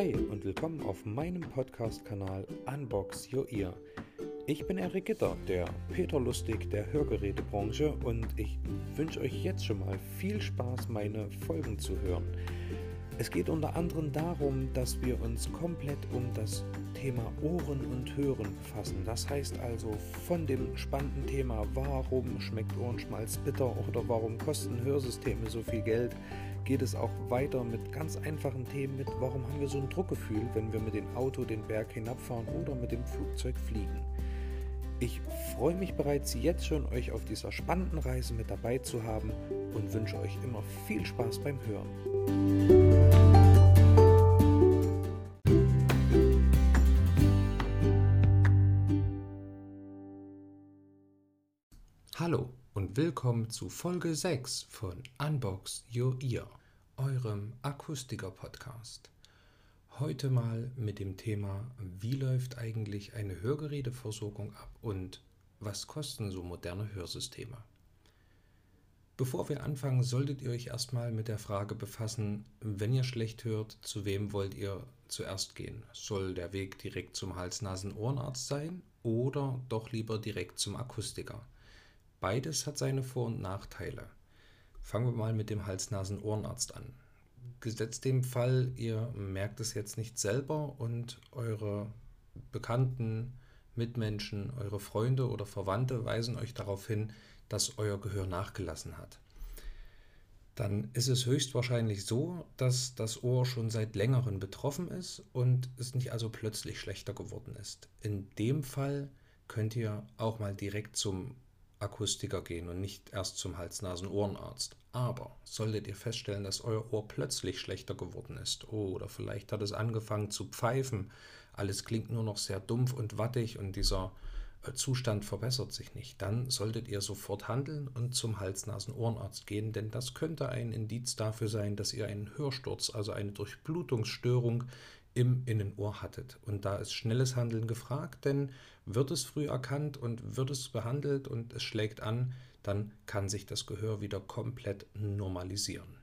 Hi und willkommen auf meinem Podcast-Kanal Unbox Your Ear. Ich bin Erik Gitter, der Peter Lustig der Hörgerätebranche und ich wünsche euch jetzt schon mal viel Spaß, meine Folgen zu hören. Es geht unter anderem darum, dass wir uns komplett um das Thema Ohren und Hören befassen. Das heißt also von dem spannenden Thema, warum schmeckt Ohrenschmalz bitter oder warum kosten Hörsysteme so viel Geld, geht es auch weiter mit ganz einfachen Themen mit, warum haben wir so ein Druckgefühl, wenn wir mit dem Auto den Berg hinabfahren oder mit dem Flugzeug fliegen. Ich freue mich bereits jetzt schon, euch auf dieser spannenden Reise mit dabei zu haben und wünsche euch immer viel Spaß beim Hören. Willkommen zu Folge 6 von Unbox Your Ear, eurem Akustiker-Podcast. Heute mal mit dem Thema, wie läuft eigentlich eine Hörgeräteversorgung ab und was kosten so moderne Hörsysteme? Bevor wir anfangen, solltet ihr euch erstmal mit der Frage befassen, wenn ihr schlecht hört, zu wem wollt ihr zuerst gehen? Soll der Weg direkt zum Hals-Nasen-Ohrenarzt sein oder doch lieber direkt zum Akustiker? Beides hat seine Vor- und Nachteile. Fangen wir mal mit dem Hals-Nasen-Ohrenarzt an. Gesetzt dem Fall, ihr merkt es jetzt nicht selber und eure Bekannten, Mitmenschen, eure Freunde oder Verwandte weisen euch darauf hin, dass euer Gehör nachgelassen hat. Dann ist es höchstwahrscheinlich so, dass das Ohr schon seit längerem betroffen ist und es nicht also plötzlich schlechter geworden ist. In dem Fall könnt ihr auch mal direkt zum Akustiker gehen und nicht erst zum Hals-Nasen-Ohrenarzt. Aber solltet ihr feststellen, dass euer Ohr plötzlich schlechter geworden ist oder vielleicht hat es angefangen zu pfeifen, alles klingt nur noch sehr dumpf und wattig und dieser äh, Zustand verbessert sich nicht, dann solltet ihr sofort handeln und zum Hals-Nasen-Ohrenarzt gehen, denn das könnte ein Indiz dafür sein, dass ihr einen Hörsturz, also eine Durchblutungsstörung im Innenohr hattet. Und da ist schnelles Handeln gefragt, denn wird es früh erkannt und wird es behandelt und es schlägt an, dann kann sich das Gehör wieder komplett normalisieren.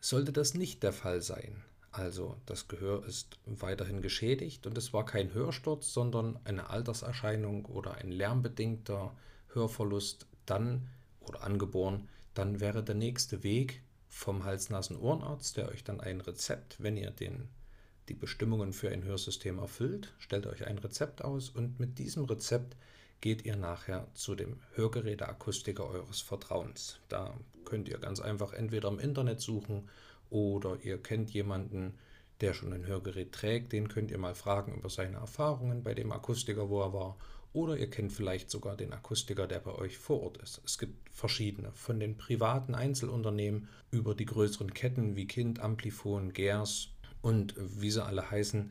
Sollte das nicht der Fall sein, also das Gehör ist weiterhin geschädigt und es war kein Hörsturz, sondern eine Alterserscheinung oder ein lärmbedingter Hörverlust, dann oder angeboren, dann wäre der nächste Weg vom Hals-Nasen-Ohrenarzt, der euch dann ein Rezept, wenn ihr den die Bestimmungen für ein Hörsystem erfüllt, stellt euch ein Rezept aus und mit diesem Rezept geht ihr nachher zu dem Hörgeräteakustiker eures Vertrauens. Da könnt ihr ganz einfach entweder im Internet suchen oder ihr kennt jemanden, der schon ein Hörgerät trägt, den könnt ihr mal fragen über seine Erfahrungen bei dem Akustiker, wo er war. Oder ihr kennt vielleicht sogar den Akustiker, der bei euch vor Ort ist. Es gibt verschiedene, von den privaten Einzelunternehmen über die größeren Ketten wie Kind, Amplifon, Gers, und wie sie alle heißen.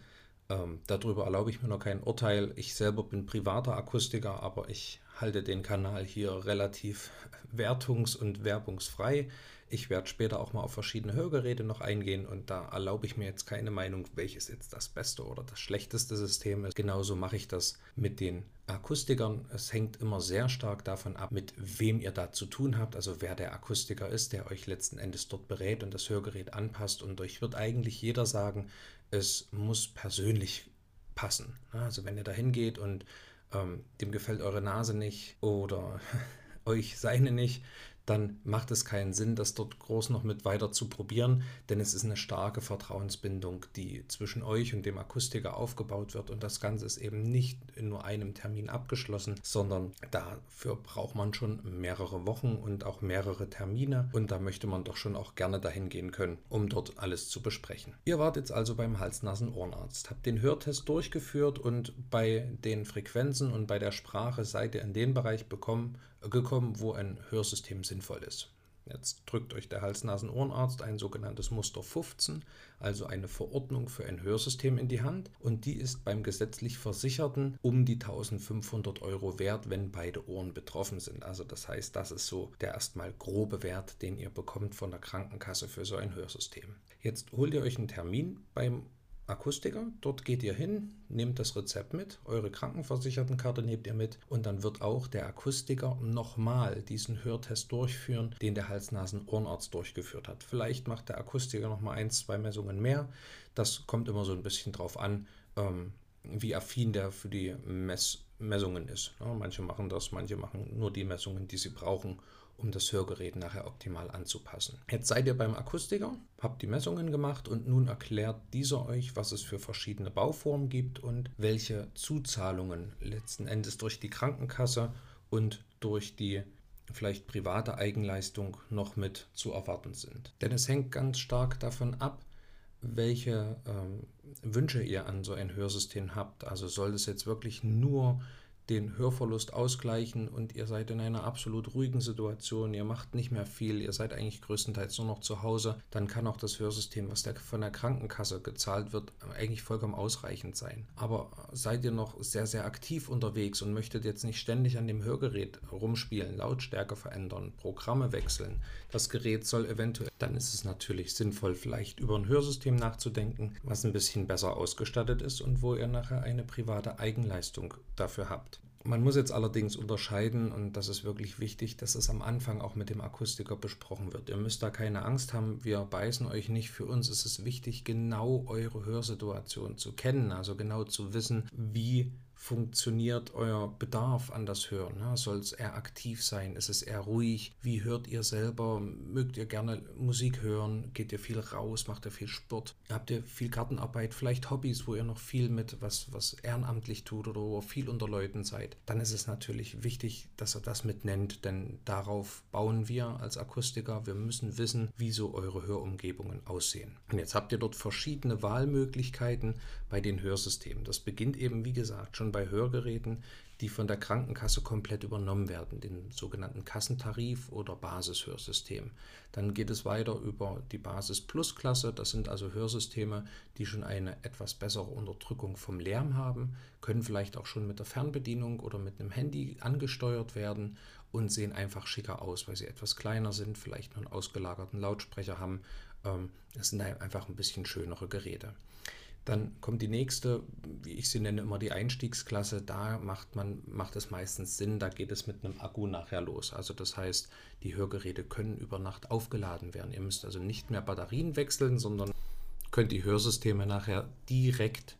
Ähm, darüber erlaube ich mir noch kein Urteil. Ich selber bin privater Akustiker, aber ich halte den Kanal hier relativ wertungs- und werbungsfrei. Ich werde später auch mal auf verschiedene Hörgeräte noch eingehen und da erlaube ich mir jetzt keine Meinung, welches jetzt das beste oder das schlechteste System ist. Genauso mache ich das mit den Akustikern. Es hängt immer sehr stark davon ab, mit wem ihr da zu tun habt, also wer der Akustiker ist, der euch letzten Endes dort berät und das Hörgerät anpasst. Und euch wird eigentlich jeder sagen, es muss persönlich passen. Also wenn ihr da hingeht und ähm, dem gefällt eure Nase nicht oder euch seine nicht, dann macht es keinen Sinn, das dort groß noch mit weiter zu probieren, denn es ist eine starke Vertrauensbindung, die zwischen euch und dem Akustiker aufgebaut wird und das Ganze ist eben nicht in nur einem Termin abgeschlossen, sondern dafür braucht man schon mehrere Wochen und auch mehrere Termine und da möchte man doch schon auch gerne dahin gehen können, um dort alles zu besprechen. Ihr wart jetzt also beim Hals-Nasen-Ohrenarzt, habt den Hörtest durchgeführt und bei den Frequenzen und bei der Sprache seid ihr in den Bereich bekommen, gekommen, wo ein Hörsystem sinnvoll ist. Jetzt drückt euch der Hals-Nasen-Ohrenarzt ein sogenanntes Muster 15, also eine Verordnung für ein Hörsystem in die Hand und die ist beim gesetzlich Versicherten um die 1500 Euro wert, wenn beide Ohren betroffen sind. Also das heißt, das ist so der erstmal grobe Wert, den ihr bekommt von der Krankenkasse für so ein Hörsystem. Jetzt holt ihr euch einen Termin beim Akustiker. Dort geht ihr hin, nehmt das Rezept mit, eure Krankenversichertenkarte nehmt ihr mit und dann wird auch der Akustiker nochmal diesen Hörtest durchführen, den der Hals-Nasen-Ohrenarzt durchgeführt hat. Vielleicht macht der Akustiker nochmal ein, zwei Messungen mehr. Das kommt immer so ein bisschen drauf an, ähm, wie affin der für die Mess Messungen ist. Manche machen das, manche machen nur die Messungen, die sie brauchen, um das Hörgerät nachher optimal anzupassen. Jetzt seid ihr beim Akustiker, habt die Messungen gemacht und nun erklärt dieser euch, was es für verschiedene Bauformen gibt und welche Zuzahlungen letzten Endes durch die Krankenkasse und durch die vielleicht private Eigenleistung noch mit zu erwarten sind. Denn es hängt ganz stark davon ab, welche ähm, Wünsche ihr an so ein Hörsystem habt. Also soll es jetzt wirklich nur den Hörverlust ausgleichen und ihr seid in einer absolut ruhigen Situation, ihr macht nicht mehr viel, ihr seid eigentlich größtenteils nur noch zu Hause, dann kann auch das Hörsystem, was der, von der Krankenkasse gezahlt wird, eigentlich vollkommen ausreichend sein. Aber seid ihr noch sehr, sehr aktiv unterwegs und möchtet jetzt nicht ständig an dem Hörgerät rumspielen, Lautstärke verändern, Programme wechseln, das Gerät soll eventuell, dann ist es natürlich sinnvoll, vielleicht über ein Hörsystem nachzudenken, was ein bisschen besser ausgestattet ist und wo ihr nachher eine private Eigenleistung dafür habt. Man muss jetzt allerdings unterscheiden, und das ist wirklich wichtig, dass es am Anfang auch mit dem Akustiker besprochen wird. Ihr müsst da keine Angst haben, wir beißen euch nicht. Für uns ist es wichtig, genau eure Hörsituation zu kennen, also genau zu wissen, wie funktioniert euer Bedarf an das Hören? Ne? Soll es eher aktiv sein? Ist es eher ruhig? Wie hört ihr selber? Mögt ihr gerne Musik hören? Geht ihr viel raus? Macht ihr viel Sport? Habt ihr viel Gartenarbeit? Vielleicht Hobbys, wo ihr noch viel mit was, was ehrenamtlich tut oder wo ihr viel unter Leuten seid? Dann ist es natürlich wichtig, dass ihr das mit nennt, denn darauf bauen wir als Akustiker. Wir müssen wissen, wie so eure Hörumgebungen aussehen. Und jetzt habt ihr dort verschiedene Wahlmöglichkeiten bei den Hörsystemen. Das beginnt eben, wie gesagt, schon bei Hörgeräten, die von der Krankenkasse komplett übernommen werden, den sogenannten Kassentarif oder Basishörsystem. Dann geht es weiter über die Basis Plus Klasse, das sind also Hörsysteme, die schon eine etwas bessere Unterdrückung vom Lärm haben, können vielleicht auch schon mit der Fernbedienung oder mit einem Handy angesteuert werden und sehen einfach schicker aus, weil sie etwas kleiner sind, vielleicht nur einen ausgelagerten Lautsprecher haben. Ähm, das sind einfach ein bisschen schönere Geräte. Dann kommt die nächste, wie ich sie nenne, immer die Einstiegsklasse. Da macht man, macht es meistens Sinn, da geht es mit einem Akku nachher los. Also das heißt, die Hörgeräte können über Nacht aufgeladen werden. Ihr müsst also nicht mehr Batterien wechseln, sondern könnt die Hörsysteme nachher direkt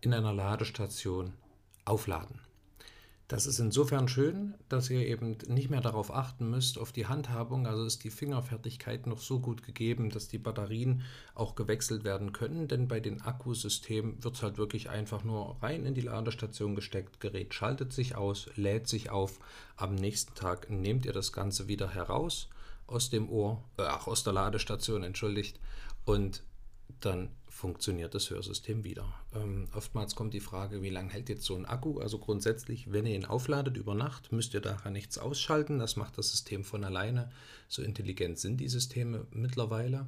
in einer Ladestation aufladen. Das ist insofern schön, dass ihr eben nicht mehr darauf achten müsst, auf die Handhabung. Also ist die Fingerfertigkeit noch so gut gegeben, dass die Batterien auch gewechselt werden können. Denn bei den Akkusystemen wird es halt wirklich einfach nur rein in die Ladestation gesteckt. Gerät schaltet sich aus, lädt sich auf. Am nächsten Tag nehmt ihr das Ganze wieder heraus aus dem Ohr, äh, ach, aus der Ladestation, entschuldigt, und dann funktioniert das Hörsystem wieder. Ähm, oftmals kommt die Frage, wie lange hält jetzt so ein Akku? Also grundsätzlich, wenn ihr ihn aufladet über Nacht, müsst ihr daher nichts ausschalten. Das macht das System von alleine. So intelligent sind die Systeme mittlerweile.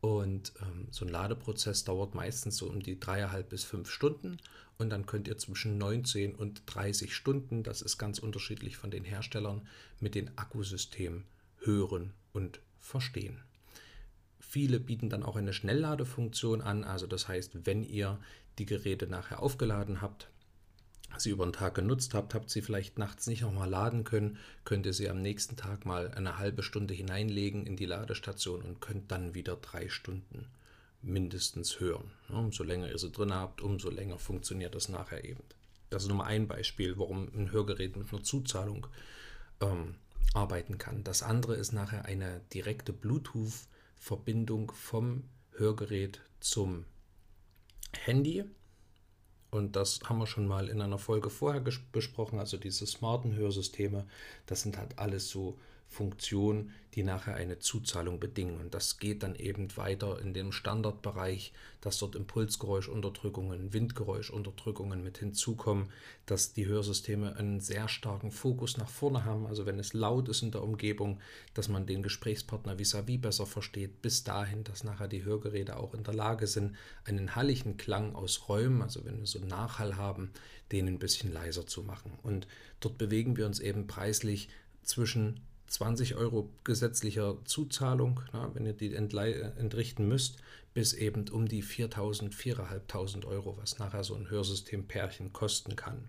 Und ähm, so ein Ladeprozess dauert meistens so um die dreieinhalb bis fünf Stunden. Und dann könnt ihr zwischen 19 und 30 Stunden, das ist ganz unterschiedlich von den Herstellern, mit dem Akkusystem hören und verstehen. Viele bieten dann auch eine Schnellladefunktion an, also das heißt, wenn ihr die Geräte nachher aufgeladen habt, sie über den Tag genutzt habt, habt sie vielleicht nachts nicht nochmal laden können, könnt ihr sie am nächsten Tag mal eine halbe Stunde hineinlegen in die Ladestation und könnt dann wieder drei Stunden mindestens hören. Umso länger ihr sie drin habt, umso länger funktioniert das nachher eben. Das ist nur mal ein Beispiel, warum ein Hörgerät mit einer Zuzahlung ähm, arbeiten kann. Das andere ist nachher eine direkte Bluetooth- Verbindung vom Hörgerät zum Handy. Und das haben wir schon mal in einer Folge vorher besprochen. Also diese smarten Hörsysteme, das sind halt alles so Funktionen, die nachher eine Zuzahlung bedingen. Und das geht dann eben weiter in dem Standardbereich, dass dort Impulsgeräuschunterdrückungen, Windgeräuschunterdrückungen mit hinzukommen, dass die Hörsysteme einen sehr starken Fokus nach vorne haben. Also wenn es laut ist in der Umgebung, dass man den Gesprächspartner vis-à-vis -vis besser versteht, bis dahin, dass nachher die Hörgeräte auch in der Lage sind, einen halligen Klang aus Räumen, also wenn wir so Nachhall haben, den ein bisschen leiser zu machen. Und dort bewegen wir uns eben preislich zwischen 20 Euro gesetzlicher Zuzahlung, na, wenn ihr die entrichten müsst, bis eben um die 4.000, 4.500 Euro, was nachher so ein Hörsystem-Pärchen kosten kann.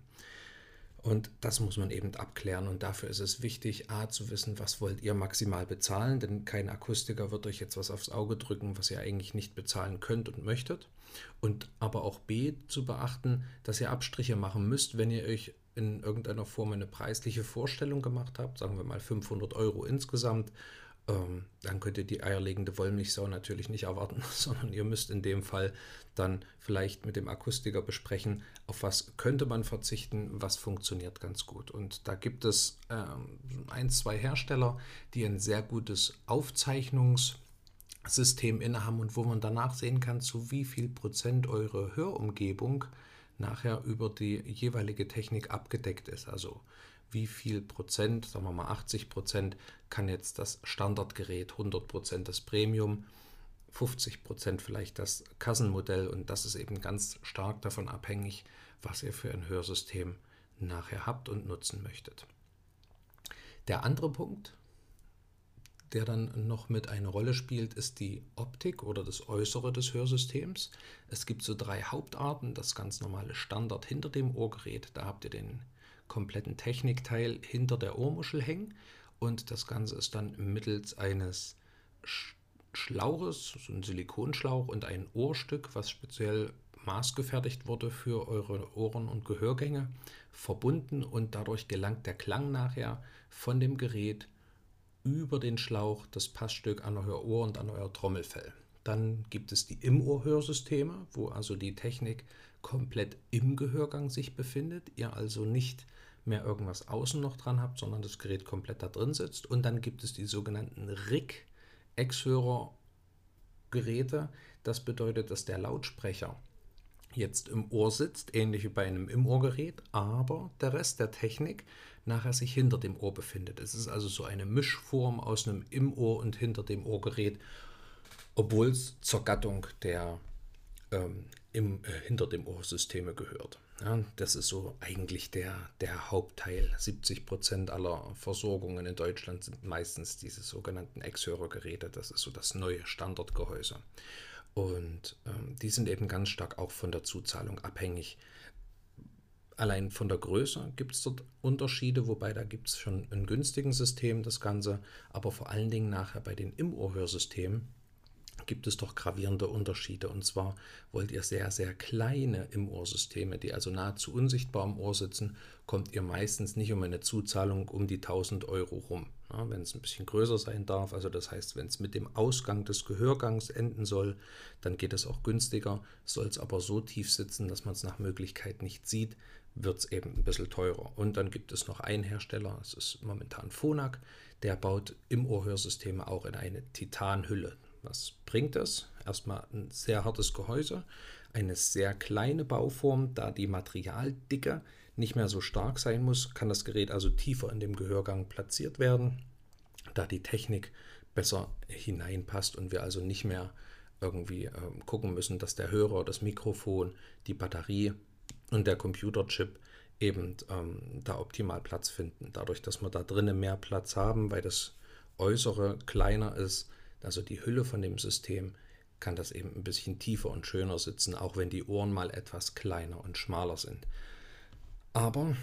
Und das muss man eben abklären. Und dafür ist es wichtig, A, zu wissen, was wollt ihr maximal bezahlen, denn kein Akustiker wird euch jetzt was aufs Auge drücken, was ihr eigentlich nicht bezahlen könnt und möchtet. Und aber auch B, zu beachten, dass ihr Abstriche machen müsst, wenn ihr euch in irgendeiner Form eine preisliche Vorstellung gemacht habt, sagen wir mal 500 Euro insgesamt, ähm, dann könnt ihr die eierlegende Wollmilchsau natürlich nicht erwarten, sondern ihr müsst in dem Fall dann vielleicht mit dem Akustiker besprechen, auf was könnte man verzichten, was funktioniert ganz gut. Und da gibt es ähm, ein, zwei Hersteller, die ein sehr gutes Aufzeichnungssystem innehaben und wo man danach sehen kann, zu wie viel Prozent eure Hörumgebung nachher über die jeweilige Technik abgedeckt ist. Also wie viel Prozent, sagen wir mal 80 Prozent, kann jetzt das Standardgerät, 100 Prozent das Premium, 50 Prozent vielleicht das Kassenmodell und das ist eben ganz stark davon abhängig, was ihr für ein Hörsystem nachher habt und nutzen möchtet. Der andere Punkt, der dann noch mit eine Rolle spielt, ist die Optik oder das Äußere des Hörsystems. Es gibt so drei Hauptarten. Das ganz normale Standard hinter dem Ohrgerät. Da habt ihr den kompletten Technikteil hinter der Ohrmuschel hängen und das Ganze ist dann mittels eines Schlauches, so ein Silikonschlauch und ein Ohrstück, was speziell maßgefertigt wurde für eure Ohren- und Gehörgänge, verbunden und dadurch gelangt der Klang nachher von dem Gerät über den Schlauch das Passstück an euer Ohr und an euer Trommelfell. Dann gibt es die Im-Ohr-Hörsysteme, wo also die Technik komplett im Gehörgang sich befindet, ihr also nicht mehr irgendwas außen noch dran habt, sondern das Gerät komplett da drin sitzt. Und dann gibt es die sogenannten RIG Exhörer-Geräte. Das bedeutet, dass der Lautsprecher jetzt im Ohr sitzt, ähnlich wie bei einem Im-Ohr-Gerät, aber der Rest der Technik nachher sich hinter dem Ohr befindet. Es ist also so eine Mischform aus einem Im-Ohr und hinter dem Ohrgerät, obwohl es zur Gattung der ähm, im, äh, hinter dem Ohrsysteme gehört. Ja, das ist so eigentlich der, der Hauptteil. 70 Prozent aller Versorgungen in Deutschland sind meistens diese sogenannten Ex-Hörergeräte. Das ist so das neue Standardgehäuse. Und ähm, die sind eben ganz stark auch von der Zuzahlung abhängig. Allein von der Größe gibt es dort Unterschiede, wobei da gibt es schon ein günstigen System, das Ganze, aber vor allen Dingen nachher bei den Im-Ohr-Hörsystemen gibt es doch gravierende Unterschiede. Und zwar wollt ihr sehr, sehr kleine im Ohrsysteme, die also nahezu unsichtbar im Ohr sitzen, kommt ihr meistens nicht um eine Zuzahlung um die 1000 Euro rum. Ja, wenn es ein bisschen größer sein darf, also das heißt, wenn es mit dem Ausgang des Gehörgangs enden soll, dann geht es auch günstiger. Soll es aber so tief sitzen, dass man es nach Möglichkeit nicht sieht, wird es eben ein bisschen teurer. Und dann gibt es noch einen Hersteller, das ist momentan Phonak, der baut im Ohrhörsysteme auch in eine Titanhülle. Was bringt das? Erstmal ein sehr hartes Gehäuse, eine sehr kleine Bauform, da die Materialdicke nicht mehr so stark sein muss, kann das Gerät also tiefer in dem Gehörgang platziert werden, da die Technik besser hineinpasst und wir also nicht mehr irgendwie äh, gucken müssen, dass der Hörer, das Mikrofon, die Batterie und der Computerchip eben ähm, da optimal Platz finden. Dadurch, dass wir da drinnen mehr Platz haben, weil das Äußere kleiner ist, also die Hülle von dem System, kann das eben ein bisschen tiefer und schöner sitzen, auch wenn die Ohren mal etwas kleiner und schmaler sind. Aber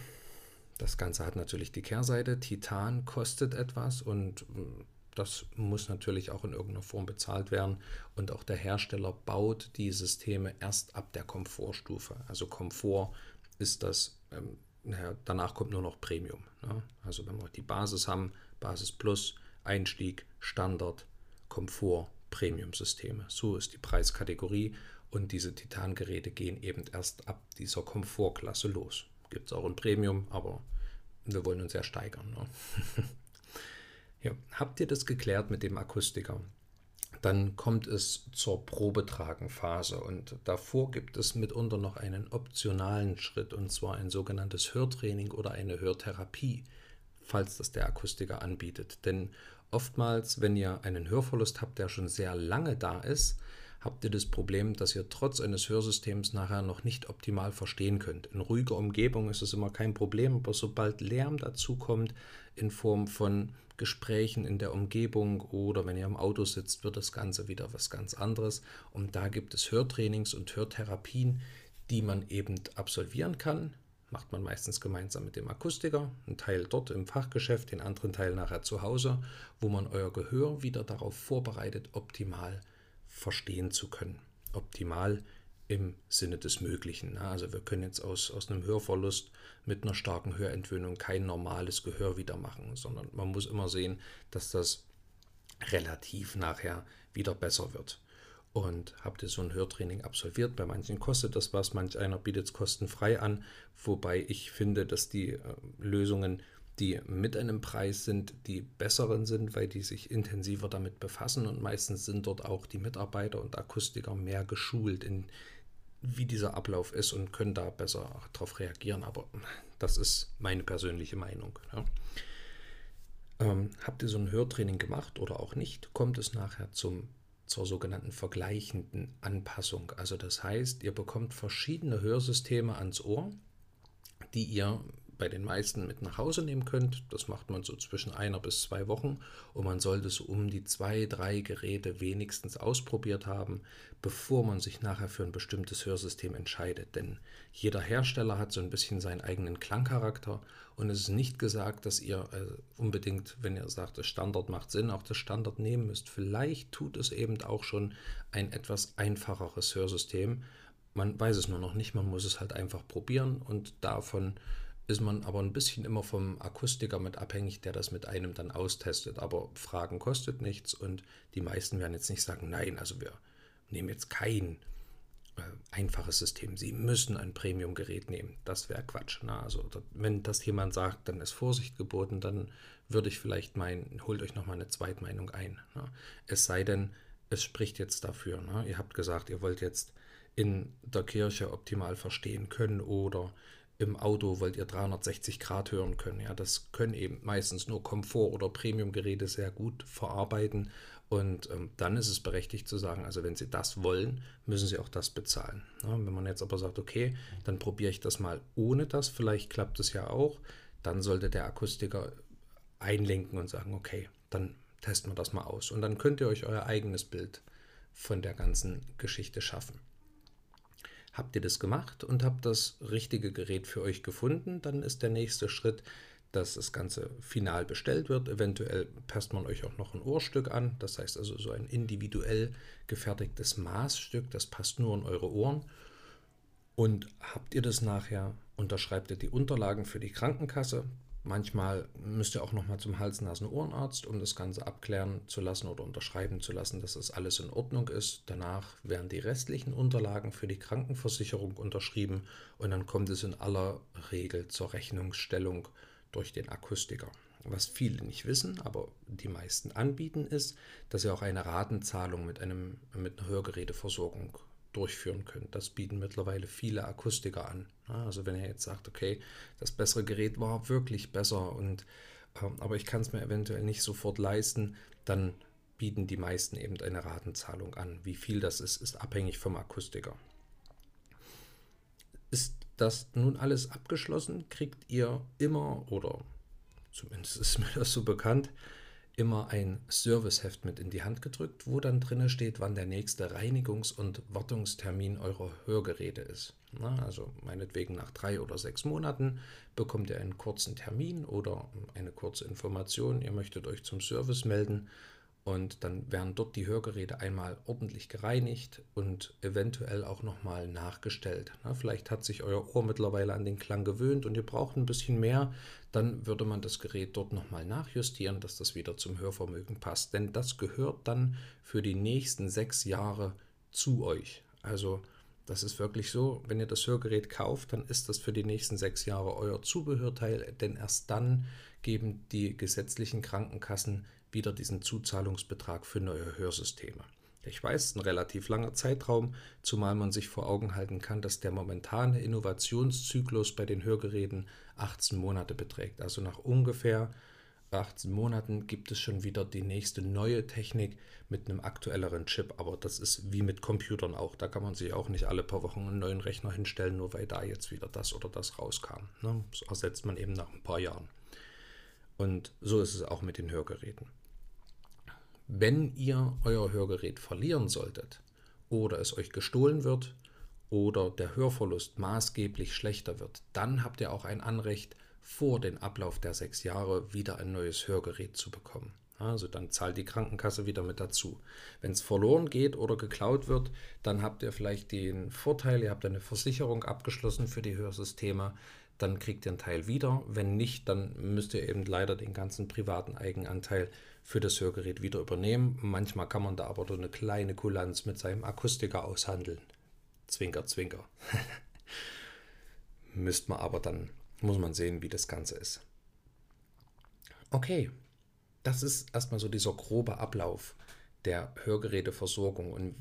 das Ganze hat natürlich die Kehrseite. Titan kostet etwas und hm, das muss natürlich auch in irgendeiner Form bezahlt werden. Und auch der Hersteller baut die Systeme erst ab der Komfortstufe. Also Komfort ist das, ähm, naja, danach kommt nur noch Premium. Ne? Also wenn wir die Basis haben, Basis Plus, Einstieg, Standard, Komfort, Premium-Systeme. So ist die Preiskategorie und diese Titan-Geräte gehen eben erst ab dieser Komfortklasse los. Gibt es auch ein Premium, aber wir wollen uns ja steigern. Ne? ja. Habt ihr das geklärt mit dem Akustiker? Dann kommt es zur Probetragenphase und davor gibt es mitunter noch einen optionalen Schritt und zwar ein sogenanntes Hörtraining oder eine Hörtherapie, falls das der Akustiker anbietet. Denn Oftmals, wenn ihr einen Hörverlust habt, der schon sehr lange da ist, habt ihr das Problem, dass ihr trotz eines Hörsystems nachher noch nicht optimal verstehen könnt. In ruhiger Umgebung ist es immer kein Problem, aber sobald Lärm dazukommt in Form von Gesprächen in der Umgebung oder wenn ihr im Auto sitzt, wird das Ganze wieder was ganz anderes. Und da gibt es Hörtrainings und Hörtherapien, die man eben absolvieren kann. Macht man meistens gemeinsam mit dem Akustiker, einen Teil dort im Fachgeschäft, den anderen Teil nachher zu Hause, wo man euer Gehör wieder darauf vorbereitet, optimal verstehen zu können. Optimal im Sinne des Möglichen. Also wir können jetzt aus, aus einem Hörverlust mit einer starken Hörentwöhnung kein normales Gehör wieder machen, sondern man muss immer sehen, dass das relativ nachher wieder besser wird. Und habt ihr so ein Hörtraining absolviert? Bei manchen kostet das was, manch einer bietet es kostenfrei an, wobei ich finde, dass die äh, Lösungen, die mit einem Preis sind, die besseren sind, weil die sich intensiver damit befassen und meistens sind dort auch die Mitarbeiter und Akustiker mehr geschult in wie dieser Ablauf ist und können da besser darauf reagieren. Aber das ist meine persönliche Meinung. Ja. Ähm, habt ihr so ein Hörtraining gemacht oder auch nicht, kommt es nachher zum, zur sogenannten vergleichenden Anpassung. Also das heißt, ihr bekommt verschiedene Hörsysteme ans Ohr, die ihr bei den meisten mit nach Hause nehmen könnt. Das macht man so zwischen einer bis zwei Wochen und man sollte so um die zwei, drei Geräte wenigstens ausprobiert haben, bevor man sich nachher für ein bestimmtes Hörsystem entscheidet. Denn jeder Hersteller hat so ein bisschen seinen eigenen Klangcharakter und es ist nicht gesagt, dass ihr äh, unbedingt, wenn ihr sagt, das Standard macht Sinn, auch das Standard nehmen müsst. Vielleicht tut es eben auch schon ein etwas einfacheres Hörsystem. Man weiß es nur noch nicht, man muss es halt einfach probieren und davon ist man aber ein bisschen immer vom Akustiker mit abhängig, der das mit einem dann austestet. Aber Fragen kostet nichts und die meisten werden jetzt nicht sagen, nein, also wir nehmen jetzt kein äh, einfaches System. Sie müssen ein Premium-Gerät nehmen. Das wäre Quatsch. Na, also wenn das jemand sagt, dann ist Vorsicht geboten, dann würde ich vielleicht meinen, holt euch nochmal eine Zweitmeinung ein. Na. Es sei denn, es spricht jetzt dafür. Na. Ihr habt gesagt, ihr wollt jetzt in der Kirche optimal verstehen können oder im Auto wollt ihr 360 Grad hören können. Ja, das können eben meistens nur Komfort- oder Premium-Geräte sehr gut verarbeiten. Und ähm, dann ist es berechtigt zu sagen, also wenn Sie das wollen, müssen Sie auch das bezahlen. Ja, wenn man jetzt aber sagt, okay, dann probiere ich das mal ohne das, vielleicht klappt es ja auch, dann sollte der Akustiker einlenken und sagen, okay, dann testen wir das mal aus. Und dann könnt ihr euch euer eigenes Bild von der ganzen Geschichte schaffen. Habt ihr das gemacht und habt das richtige Gerät für euch gefunden, dann ist der nächste Schritt, dass das Ganze final bestellt wird. Eventuell passt man euch auch noch ein Ohrstück an. Das heißt also so ein individuell gefertigtes Maßstück, das passt nur in eure Ohren. Und habt ihr das nachher, unterschreibt ihr die Unterlagen für die Krankenkasse. Manchmal müsst ihr auch nochmal zum Hals-Nasen-Ohrenarzt, um das Ganze abklären zu lassen oder unterschreiben zu lassen, dass das alles in Ordnung ist. Danach werden die restlichen Unterlagen für die Krankenversicherung unterschrieben und dann kommt es in aller Regel zur Rechnungsstellung durch den Akustiker. Was viele nicht wissen, aber die meisten anbieten, ist, dass ihr auch eine Ratenzahlung mit, einem, mit einer Hörgeräteversorgung durchführen könnt. Das bieten mittlerweile viele Akustiker an. Also wenn ihr jetzt sagt, okay, das bessere Gerät war wirklich besser und ähm, aber ich kann es mir eventuell nicht sofort leisten, dann bieten die meisten eben eine Ratenzahlung an. Wie viel das ist, ist abhängig vom Akustiker. Ist das nun alles abgeschlossen, kriegt ihr immer, oder zumindest ist mir das so bekannt, immer ein Serviceheft mit in die Hand gedrückt, wo dann drin steht, wann der nächste Reinigungs- und Wartungstermin eurer Hörgeräte ist. Na, also meinetwegen nach drei oder sechs Monaten bekommt ihr einen kurzen Termin oder eine kurze Information. Ihr möchtet euch zum Service melden und dann werden dort die Hörgeräte einmal ordentlich gereinigt und eventuell auch nochmal nachgestellt. Na, vielleicht hat sich euer Ohr mittlerweile an den Klang gewöhnt und ihr braucht ein bisschen mehr. Dann würde man das Gerät dort nochmal nachjustieren, dass das wieder zum Hörvermögen passt. Denn das gehört dann für die nächsten sechs Jahre zu euch. Also das ist wirklich so, wenn ihr das Hörgerät kauft, dann ist das für die nächsten sechs Jahre euer Zubehörteil, denn erst dann geben die gesetzlichen Krankenkassen wieder diesen Zuzahlungsbetrag für neue Hörsysteme. Ich weiß, ein relativ langer Zeitraum, zumal man sich vor Augen halten kann, dass der momentane Innovationszyklus bei den Hörgeräten 18 Monate beträgt. Also nach ungefähr 18 Monaten gibt es schon wieder die nächste neue Technik mit einem aktuelleren Chip. Aber das ist wie mit Computern auch. Da kann man sich auch nicht alle paar Wochen einen neuen Rechner hinstellen, nur weil da jetzt wieder das oder das rauskam. Ne? Das ersetzt man eben nach ein paar Jahren. Und so ist es auch mit den Hörgeräten. Wenn ihr euer Hörgerät verlieren solltet oder es euch gestohlen wird oder der Hörverlust maßgeblich schlechter wird, dann habt ihr auch ein Anrecht, vor dem Ablauf der sechs Jahre wieder ein neues Hörgerät zu bekommen. Also dann zahlt die Krankenkasse wieder mit dazu. Wenn es verloren geht oder geklaut wird, dann habt ihr vielleicht den Vorteil, ihr habt eine Versicherung abgeschlossen für die Hörsysteme, dann kriegt ihr einen Teil wieder. Wenn nicht, dann müsst ihr eben leider den ganzen privaten Eigenanteil für das Hörgerät wieder übernehmen. Manchmal kann man da aber nur eine kleine Kulanz mit seinem Akustiker aushandeln. Zwinker, zwinker. Müsst man aber dann muss man sehen, wie das Ganze ist. Okay, das ist erstmal so dieser grobe Ablauf der Hörgeräteversorgung. Und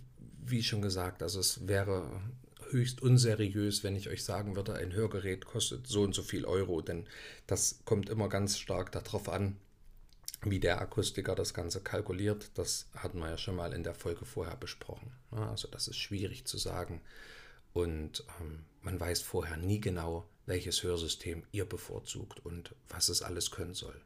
wie schon gesagt, also es wäre höchst unseriös, wenn ich euch sagen würde, ein Hörgerät kostet so und so viel Euro, denn das kommt immer ganz stark darauf an, wie der Akustiker das Ganze kalkuliert. Das hatten wir ja schon mal in der Folge vorher besprochen. Also das ist schwierig zu sagen und ähm, man weiß vorher nie genau, welches Hörsystem ihr bevorzugt und was es alles können soll.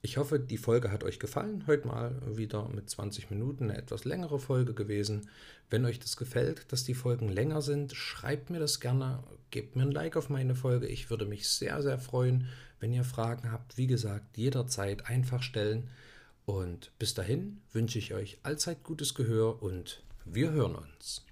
Ich hoffe, die Folge hat euch gefallen. Heute mal wieder mit 20 Minuten eine etwas längere Folge gewesen. Wenn euch das gefällt, dass die Folgen länger sind, schreibt mir das gerne, gebt mir ein Like auf meine Folge. Ich würde mich sehr, sehr freuen, wenn ihr Fragen habt. Wie gesagt, jederzeit einfach stellen. Und bis dahin wünsche ich euch allzeit gutes Gehör und wir hören uns.